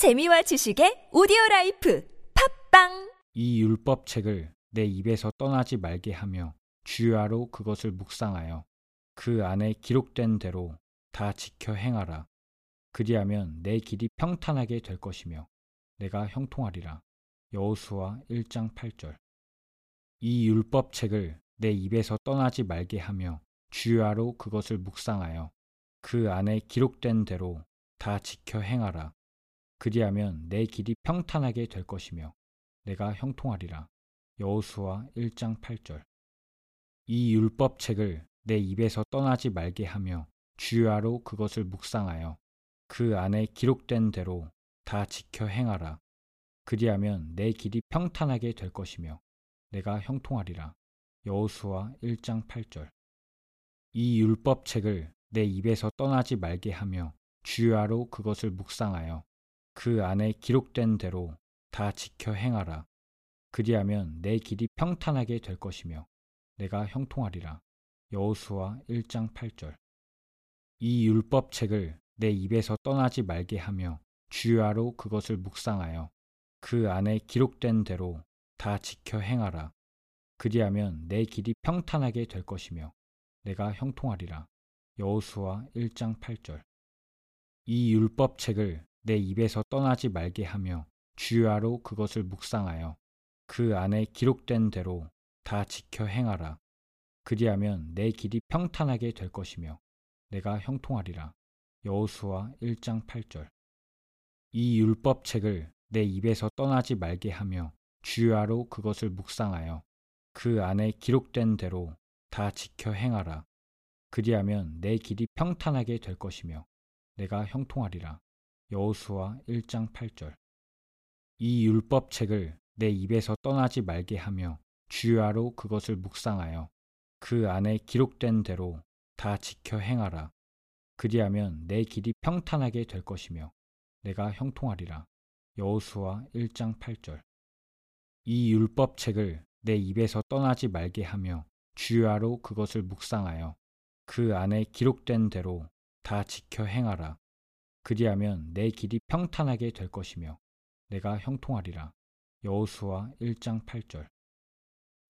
재미와 지식의 오디오 라이프 팟빵 이 율법 책을 네 입에서 떠나지 말게 하며 주야로 그것을 묵상하여 그 안에 기록된 대로 다 지켜 행하라. 그리하면 네 길이 평탄하게 될 것이며 네가 형통하리라. 여호수아 1장 8절. 이 율법 책을 네 입에서 떠나지 말게 하며 주야로 그것을 묵상하여 그 안에 기록된 대로 다 지켜 행하라. 그리하면 내 길이 평탄하게 될 것이며 내가 형통하리라. 여호수아 1장 8절. 이 율법책을 내 입에서 떠나지 말게 하며 주야로 그것을 묵상하여 그 안에 기록된 대로 다 지켜 행하라. 그리하면 내 길이 평탄하게 될 것이며 내가 형통하리라. 여호수아 1장 8절. 이 율법책을 내 입에서 떠나지 말게 하며 주야로 그것을 묵상하여 그 안에 기록된 대로 다 지켜 행하라. 그리하면 내 길이 평탄하게 될 것이며 내가 형통하리라. 여호수아 1장 8절. 이 율법책을 내 입에서 떠나지 말게 하며 주야로 그것을 묵상하여 그 안에 기록된 대로 다 지켜 행하라. 그리하면 내 길이 평탄하게 될 것이며 내가 형통하리라. 여호수아 1장 8절. 이 율법책을 내 입에서 떠나지 말게 하며 주야로 그것을 묵상하여 그 안에 기록된 대로 다 지켜 행하라. 그리하면 내 길이 평탄하게 될 것이며 내가 형통하리라. 여호수아 1장 8절. 이 율법 책을 내 입에서 떠나지 말게 하며 주야로 그것을 묵상하여 그 안에 기록된 대로 다 지켜 행하라. 그리하면 내 길이 평탄하게 될 것이며 내가 형통하리라. 여호수아 1장 8절. 이 율법책을 내 입에서 떠나지 말게 하며 주야로 그것을 묵상하여 그 안에 기록된 대로 다 지켜 행하라. 그리하면 내 길이 평탄하게 될 것이며 내가 형통하리라. 여호수아 1장 8절. 이 율법책을 내 입에서 떠나지 말게 하며 주야로 그것을 묵상하여 그 안에 기록된 대로 다 지켜 행하라. 그리하면 내 길이 평탄하게 될 것이며 내가 형통하리라. 여호수아 1장 8절.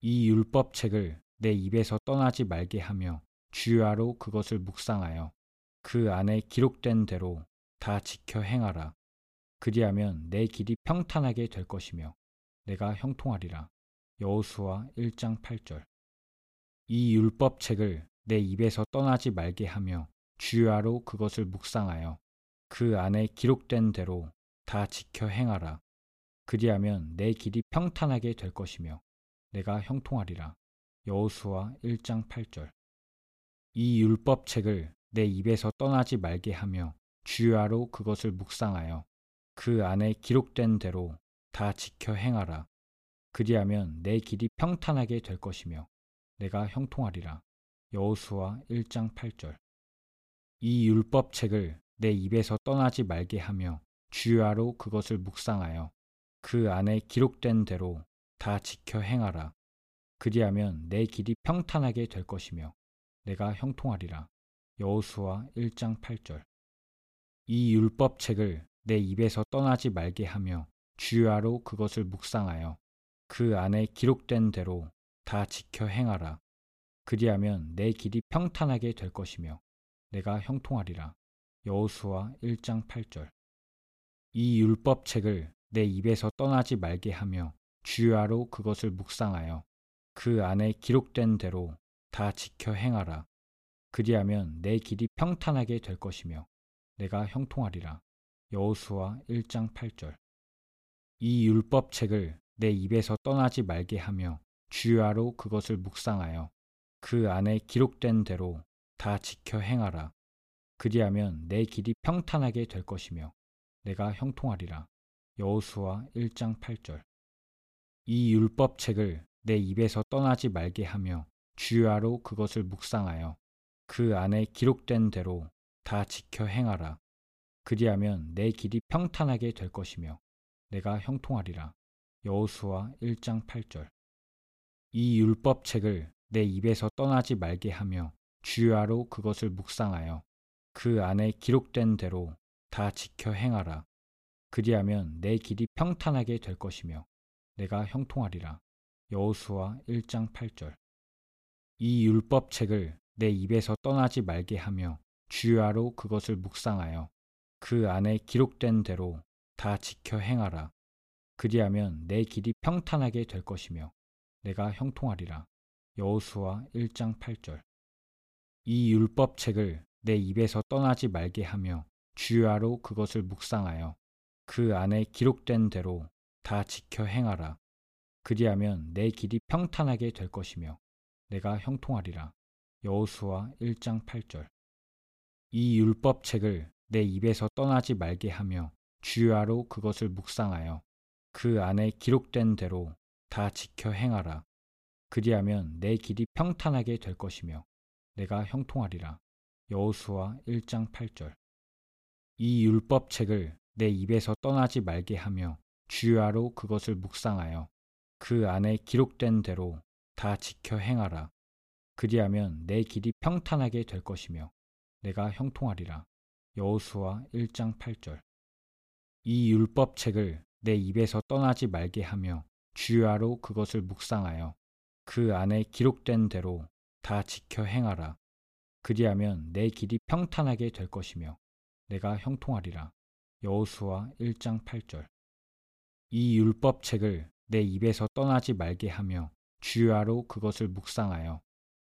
이 율법책을 내 입에서 떠나지 말게 하며 주야로 그것을 묵상하여 그 안에 기록된 대로 다 지켜 행하라. 그리하면 내 길이 평탄하게 될 것이며 내가 형통하리라. 여호수아 1장 8절. 이 율법책을 내 입에서 떠나지 말게 하며 주야로 그것을 묵상하여 그 안에 기록된 대로 다 지켜 행하라. 그리하면 내 길이 평탄하게 될 것이며 내가 형통하리라. 여호수아 1장 8절. 이 율법 책을 내 입에서 떠나지 말게 하며 주야로 그것을 묵상하여 그 안에 기록된 대로 다 지켜 행하라. 그리하면 내 길이 평탄하게 될 것이며 내가 형통하리라. 여호수아 1장 8절. 이 율법 책을 내 입에서 떠나지 말게 하며 주야로 그것을 묵상하여 그 안에 기록된 대로 다 지켜 행하라. 그리하면 내 길이 평탄하게 될 것이며 내가 형통하리라. 여호수아 1장 8절. 이 율법 책을 내 입에서 떠나지 말게 하며 주야로 그것을 묵상하여 그 안에 기록된 대로 다 지켜 행하라. 그리하면 내 길이 평탄하게 될 것이며 내가 형통하리라. 여호수아 1장 8절. 이 율법책을 내 입에서 떠나지 말게 하며 주야로 그것을 묵상하여 그 안에 기록된 대로 다 지켜 행하라. 그리하면 내 길이 평탄하게 될 것이며 내가 형통하리라. 여호수아 1장 8절. 이 율법책을 내 입에서 떠나지 말게 하며 주야로 그것을 묵상하여 그 안에 기록된 대로 다 지켜 행하라. 그리하면 내 길이 평탄하게 될 것이며 내가 형통하리라. 여호수아 1장 8절. 이 율법책을 내 입에서 떠나지 말게 하며 주야로 그것을 묵상하여 그 안에 기록된 대로 다 지켜 행하라. 그리하면 내 길이 평탄하게 될 것이며 내가 형통하리라. 여호수아 1장 8절. 이 율법책을 내 입에서 떠나지 말게 하며 주야로 그것을 묵상하여 그 안에 기록된 대로 다 지켜 행하라. 그리하면 내 길이 평탄하게 될 것이며 내가 형통하리라. 여호수아 1장 8절. 이 율법 책을 내 입에서 떠나지 말게 하며 주야로 그것을 묵상하여 그 안에 기록된 대로 다 지켜 행하라. 그리하면 내 길이 평탄하게 될 것이며 내가 형통하리라. 여호수아 1장 8절. 이 율법 책을 내 입에서 떠나지 말게 하며 주야로 그것을 묵상하여 그 안에 기록된 대로 다 지켜 행하라. 그리하면 내 길이 평탄하게 될 것이며 내가 형통하리라. 여호수아 1장 8절. 이 율법 책을 내 입에서 떠나지 말게 하며 주야로 그것을 묵상하여 그 안에 기록된 대로 다 지켜 행하라. 그리하면 내 길이 평탄하게 될 것이며 내가 형통하리라. 여호수아 1장 8절. 이 율법책을 내 입에서 떠나지 말게 하며 주야로 그것을 묵상하여 그 안에 기록된 대로 다 지켜 행하라. 그리하면 내 길이 평탄하게 될 것이며 내가 형통하리라. 여호수아 1장 8절. 이 율법책을 내 입에서 떠나지 말게 하며 주야로 그것을 묵상하여 그 안에 기록된 대로 다 지켜 행하라. 그리하면 내 길이 평탄하게 될 것이며 내가 형통하리라. 여호수아 1장 8절. 이 율법책을 내 입에서 떠나지 말게 하며 주야로 그것을 묵상하여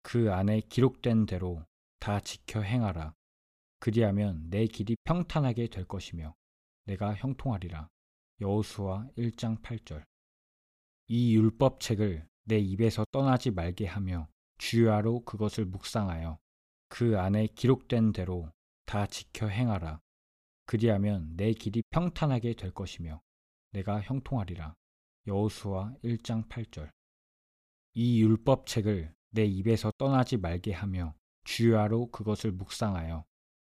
그 안에 기록된 대로 다 지켜 행하라. 그리하면 내 길이 평탄하게 될 것이며 내가 형통하리라. 여호수아 1장 8절. 이 율법책을 내 입에서 떠나지 말게 하며 주야로 그것을 묵상하여 그 안에 기록된 대로 다 지켜 행하라. 그리하면 내 길이 평탄하게 될 것이며 내가 형통하리라. 여호수아 1장 8절. 이 율법책을 내 입에서 떠나지 말게 하며 주야로 그것을 묵상하여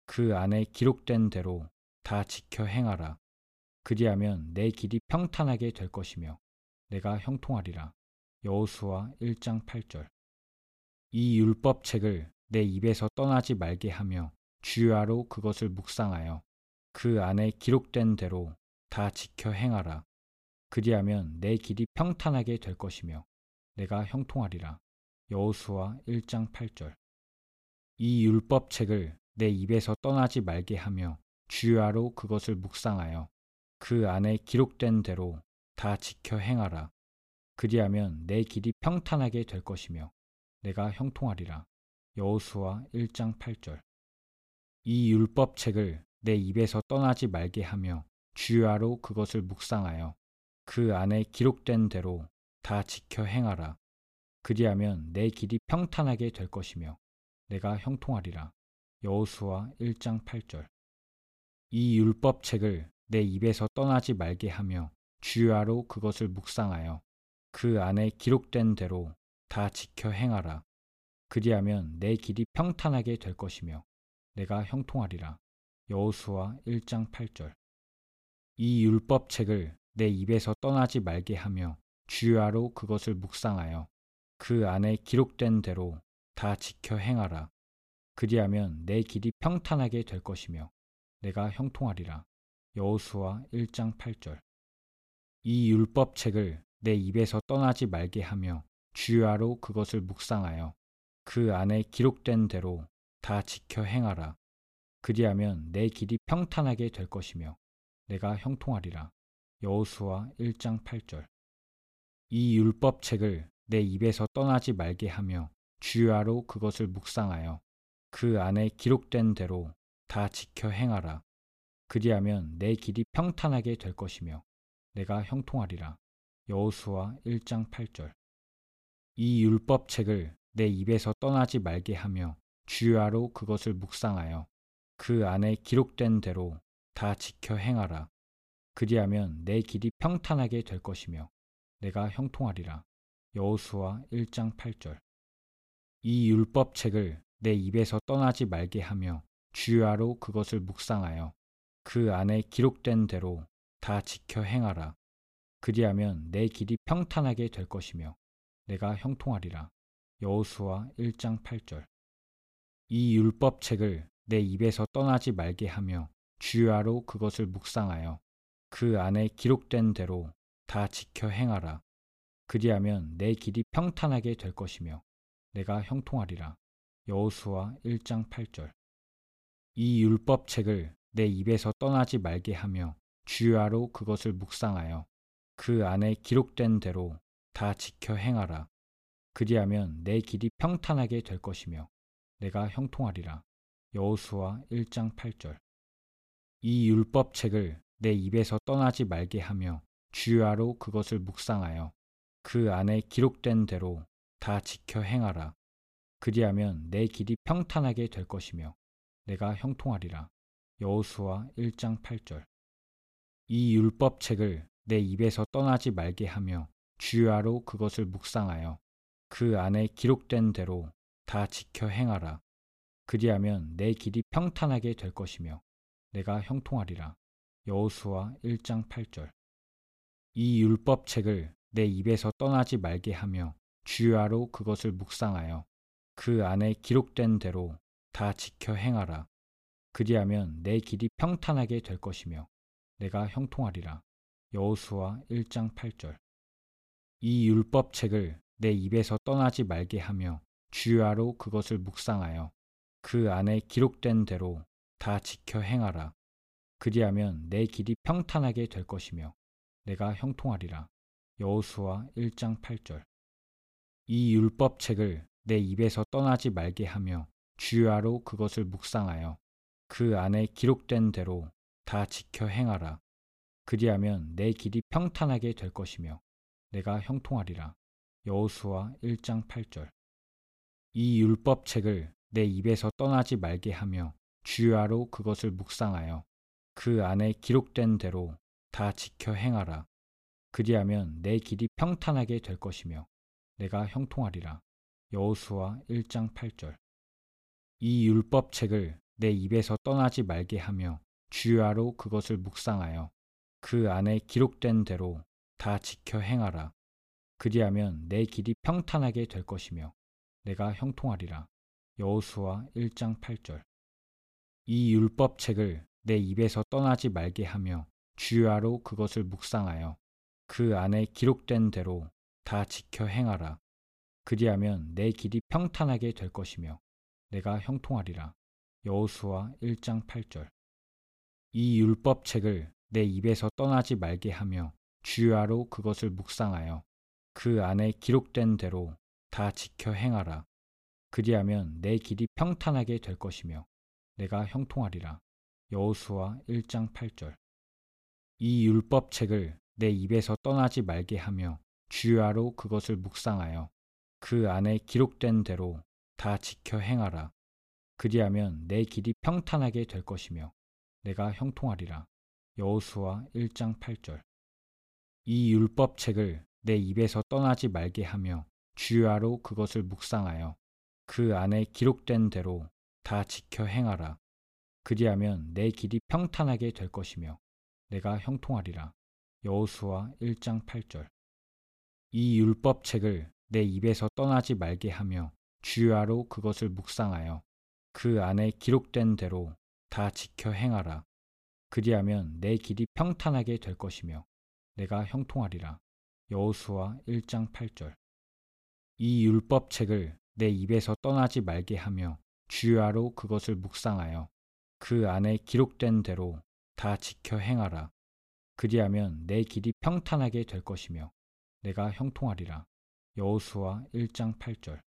그 안에 기록된 대로 다 지켜 행하라. 그리하면 내 길이 평탄하게 될 것이며 내가 형통하리라. 여호수아 1장 8절. 이 율법책을 내 입에서 떠나지 말게 하며 주야로 그것을 묵상하여 그 안에 기록된 대로 다 지켜 행하라. 그리하면 내 길이 평탄하게 될 것이며 내가 형통하리라. 여호수아 1장 8절. 이 율법 책을 내 입에서 떠나지 말게 하며 주야로 그것을 묵상하여 그 안에 기록된 대로 다 지켜 행하라. 그리하면 내 길이 평탄하게 될 것이며 내가 형통하리라. 여호수아 1장 8절. 이 율법책을 내 입에서 떠나지 말게 하며 주야로 그것을 묵상하여 그 안에 기록된 대로 다 지켜 행하라. 그리하면 내 길이 평탄하게 될 것이며 내가 형통하리라. 여호수아 1장 8절. 이 율법책을 내 입에서 떠나지 말게 하며 주야로 그것을 묵상하여 그 안에 기록된 대로 다 지켜 행하라. 그리하면 내 길이 평탄하게 될 것이며 내가 형통하리라. 여호수아 1장 8절. 이 율법 책을 내 입에서 떠나지 말게 하며 주야로 그것을 묵상하여 그 안에 기록된 대로 다 지켜 행하라. 그리하면 내 길이 평탄하게 될 것이며 내가 형통하리라. 여호수아 1장 8절. 이 율법 책을 내 입에서 떠나지 말게 하며 주야로 그것을 묵상하여 그 안에 기록된 대로 다 지켜 행하라. 그리하면 내 길이 평탄하게 될 것이며 내가 형통하리라. 여호수아 1장 8절. 이 율법 책을 내 입에서 떠나지 말게 하며 주야로 그것을 묵상하여 그 안에 기록된 대로 다 지켜 행하라. 그리하면 내 길이 평탄하게 될 것이며 내가 형통하리라. 여호수아 1장 8절. 이 율법 책을 내 입에서 떠나지 말게 하며 주야로 그것을 묵상하여 그 안에 기록된 대로 다 지켜 행하라. 그리하면 내 길이 평탄하게 될 것이며 내가 형통하리라. 여호수아 1장 8절. 이 율법책을 내 입에서 떠나지 말게 하며 주야로 그것을 묵상하여 그 안에 기록된 대로 다 지켜 행하라. 그리하면 내 길이 평탄하게 될 것이며 내가 형통하리라. 여호수아 1장 8절. 이 율법책을 내 입에서 떠나지 말게 하며 주야로 그것을 묵상하여 그 안에 기록된 대로 다 지켜 행하라. 그리하면 내 길이 평탄하게 될 것이며 내가 형통하리라. 여호수아 1장 8절. 이 율법책을 내 입에서 떠나지 말게 하며 주야로 그것을 묵상하여 그 안에 기록된 대로 다 지켜 행하라. 그리하면 내 길이 평탄하게 될 것이며 내가 형통하리라. 여호수아 1장 8절. 이 율법책을 내 입에서 떠나지 말게 하며 주야로 그것을 묵상하여 그 안에 기록된 대로 다 지켜 행하라. 그리하면 내 길이 평탄하게 될 것이며 내가 형통하리라. 여호수아 1장 8절. 이 율법책을 내 입에서 떠나지 말게 하며 주야로 그것을 묵상하여 그 안에 기록된 대로 다 지켜 행하라. 그리하면 내 길이 평탄하게 될 것이며 내가 형통하리라. 여호수아 1장 8절. 이 율법책을 내 입에서 떠나지 말게 하며 주야로 그것을 묵상하여 그 안에 기록된 대로 다 지켜 행하라. 그리하면 내 길이 평탄하게 될 것이며 내가 형통하리라. 여호수아 1장 8절. 이 율법책을 내 입에서 떠나지 말게 하며 주야로 그것을 묵상하여 그 안에 기록된 대로 다 지켜 행하라. 그리하면 내 길이 평탄하게 될 것이며 내가 형통하리라. 여호수아 1장 8절. 이 율법 책을 내 입에서 떠나지 말게 하며 주야로 그것을 묵상하여 그 안에 기록된 대로 다 지켜 행하라. 그리하면 내 길이 평탄하게 될 것이며 내가 형통하리라. 여호수아 1장 8절. 이 율법책을 내 입에서 떠나지 말게 하며 주야로 그것을 묵상하여 그 안에 기록된 대로 다 지켜 행하라. 그리하면 내 길이 평탄하게 될 것이며 내가 형통하리라. 여호수아 1장 8절. 이 율법책을 내 입에서 떠나지 말게 하며 주야로 그것을 묵상하여 그 안에 기록된 대로 다 지켜 행하라. 그리하면 내 길이 평탄하게 될 것이며 내가 형통하리라. 여호수아 1장 8절. 이 율법 책을 내 입에서 떠나지 말게 하며 주야로 그것을 묵상하여 그 안에 기록된 대로 다 지켜 행하라. 그리하면 내 길이 평탄하게 될 것이며 내가 형통하리라. 여호수아 1장 8절. 이 율법 책을 내 입에서 떠나지 말게 하며 주야로 그것을 묵상하여 그 안에 기록된 대로 다 지켜 행하라. 그리하면 내 길이 평탄하게 될 것이며 내가 형통하리라. 여호수아 1장 8절. 이 율법 책을 내 입에서 떠나지 말게 하며 주야로 그것을 묵상하여 그 안에 기록된 대로 다 지켜 행하라. 그리하면 내 길이 평탄하게 될 것이며 내가 형통하리라. 여호수아 1장 8절. 이 율법 책을 내 입에서 떠나지 말게 하며 주야로 그것을 묵상하여 그 안에 기록된 대로 다 지켜 행하라. 그리하면 내 길이 평탄하게 될 것이며 내가 형통하리라. 여호수아 1장 8절. 이 율법책을 내 입에서 떠나지 말게 하며 주야로 그것을 묵상하여 그 안에 기록된 대로 다 지켜 행하라. 그리하면 내 길이 평탄하게 될 것이며 내가 형통하리라. 여호수아 1장 8절. 이 율법책을 내 입에서 떠나지 말게 하며 주야로 그것을 묵상하여 그 안에 기록된 대로 다 지켜 행하라. 그리하면 내 길이 평탄하게 될 것이며 내가 형통하리라. 여호수아 1장 8절.